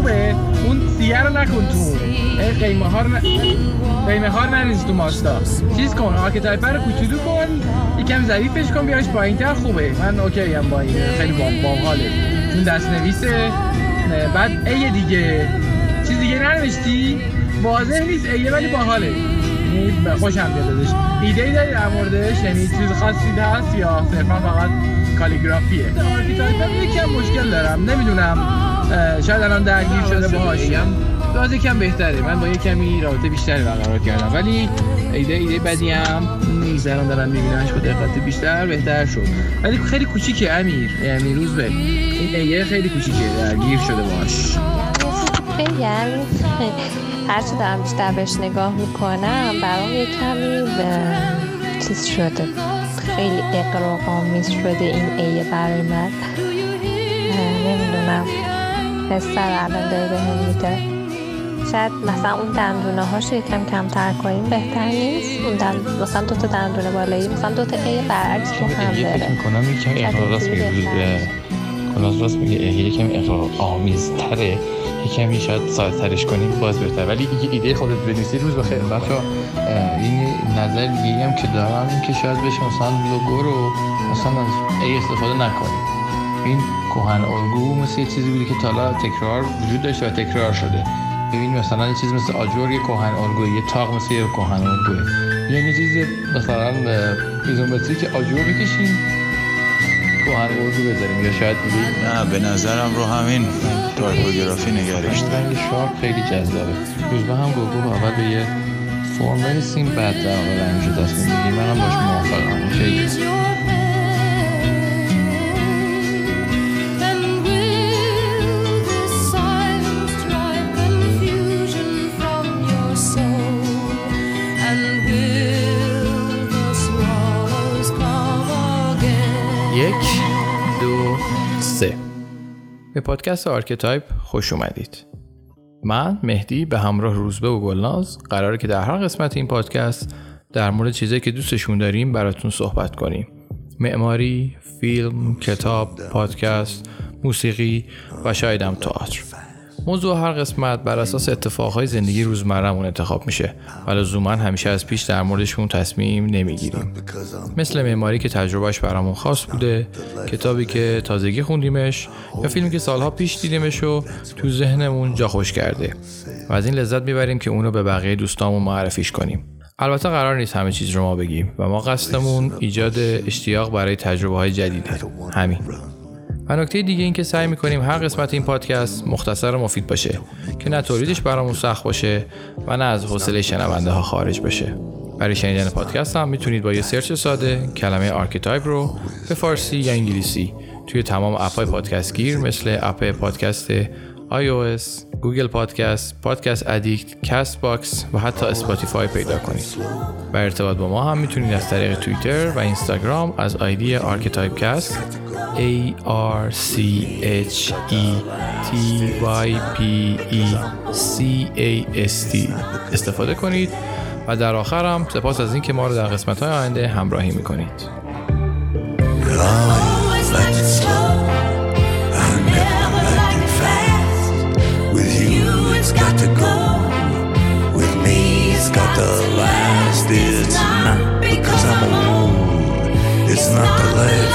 خوبه؟ اون C ه رو نکن تو قیمه ها رو ن... قیمه ها رو نریز تو ماستا. چیز کن archetype رو کوچولو کن. یکم ظریفش کن بیارش پایین تر خوبه. من okay هم با این. خیلی بام بام چون دست نویسه بعد A دیگه. چیز دیگه ننوشتی؟ واضح نیست A ه ولی باحاله. یعنی خوشم بیاد ازش. ایده ای داری در موردش؟ یعنی چیز خاصی هست یا صرفا فقط calligraphy ه؟ archetype یکم مشکل دارم. نمی‌دونم. شاید الان درگیر شده باهاش. باز یکم بهتره. من با یه کمی رابطه بیشتری برقرار کردم. ولی ایده ایده بدی هم نیست. الان دارم میبینمش با دقت بیشتر بهتر شد. ولی خیلی کوچیکه امیر. امیر روزبه. این ایده خیلی کوچیکه. درگیر شده باش خیلی هرچی دارم بیشتر بهش نگاه می‌کنم برام یه کمی به چیز شده. خیلی اقراقامیز شده این ایه برای من. حسر الان داره به هم میده. شاید مثلا اون دندونه هاشو یکم کمتر کنیم بهتر نیست. اون دند... مثلا دو تا دندونه بالایی مثلا دو تا ای برعکس رو هم داره. فکر می‌کنم یکم اقراق راست میگه. کلاس راست میگه. یکم اقراق آمیزتره یکمی شاید ساده ترش کنیم باز بهتر. ولی یه ایده خودت بنویسی روز بخیر. بچا این نظر دیگه هم که دارم این که شاید بشه مثلا لوگو رو مثلا از A استفاده نکنیم. این کهن الگو مثل یه چیزی بوده که تا تکرار وجود داشته و تکرار شده. ببین مثلا یه چیز مثل آجر یه کهن الگو یه طاق مثل یه کهن الگو یعنی چیز مثلا ایزومتری که آجر بکشیم کهن الگو بذاریم. یا شاید بگید نه به نظرم رو همین تایپوگرافی نگرشت رنگ sharp خیلی جذابه. روزبه هم گفت اول به یه فرم برسیم بعد در واقع رنگشو دست می‌گیریم. منم باش موافقم. خیلی. سه به پادکست Archetype خوش اومدید. من مهدی به همراه روزبه و گلناز قراره که در هر قسمت این پادکست در مورد چیزایی که دوستشون داریم براتون صحبت کنیم. معماری، فیلم، کتاب، پادکست، موسیقی و شاید هم تئاتر. موضوع هر قسمت بر اساس اتفاقهای زندگی روزمرهمون انتخاب میشه. و لزوما همیشه از پیش در موردشون تصمیم نمی‌گیریم. مثل معماری که تجربهش برامون خاص بوده کتابی که تازگی خوندیمش یا فیلمی که سالها پیش دیدیمش و تو ذهنمون جا خوش کرده. و از این لذت می‌بریم که اونو به بقیه دوستامون معرفیش کنیم. البته قرار نیست همه چیز رو ما بگیم و ما قصدمون ایجاد اشتیاق برای تجربه های جدیده. همین. و نکته دیگه این که سعی می‌کنیم هر قسمت این پادکست مختصر و مفید باشه که نه تولیدش برامون سخت باشه و نه از حوصله شنونده ها خارج بشه برای شنیدن پادکست هم می‌تونید با یه سرچ ساده کلمه archetype رو به فارسی یا انگلیسی توی تمام اپهای پادکست گیر مثل اپ پادکست iOS، Google Podcast، Podcast Addict، Castbox و حتی Spotify پیدا کنید. برای ارتباط با ما هم می‌تونید از طریق توییتر و اینستاگرام از ID archetypecast A R C H E T Y P E C A S T استفاده کنید و در آخر هم سپاس از اینکه ما رو در قسمت های آینده همراهی می‌کنید. not the last.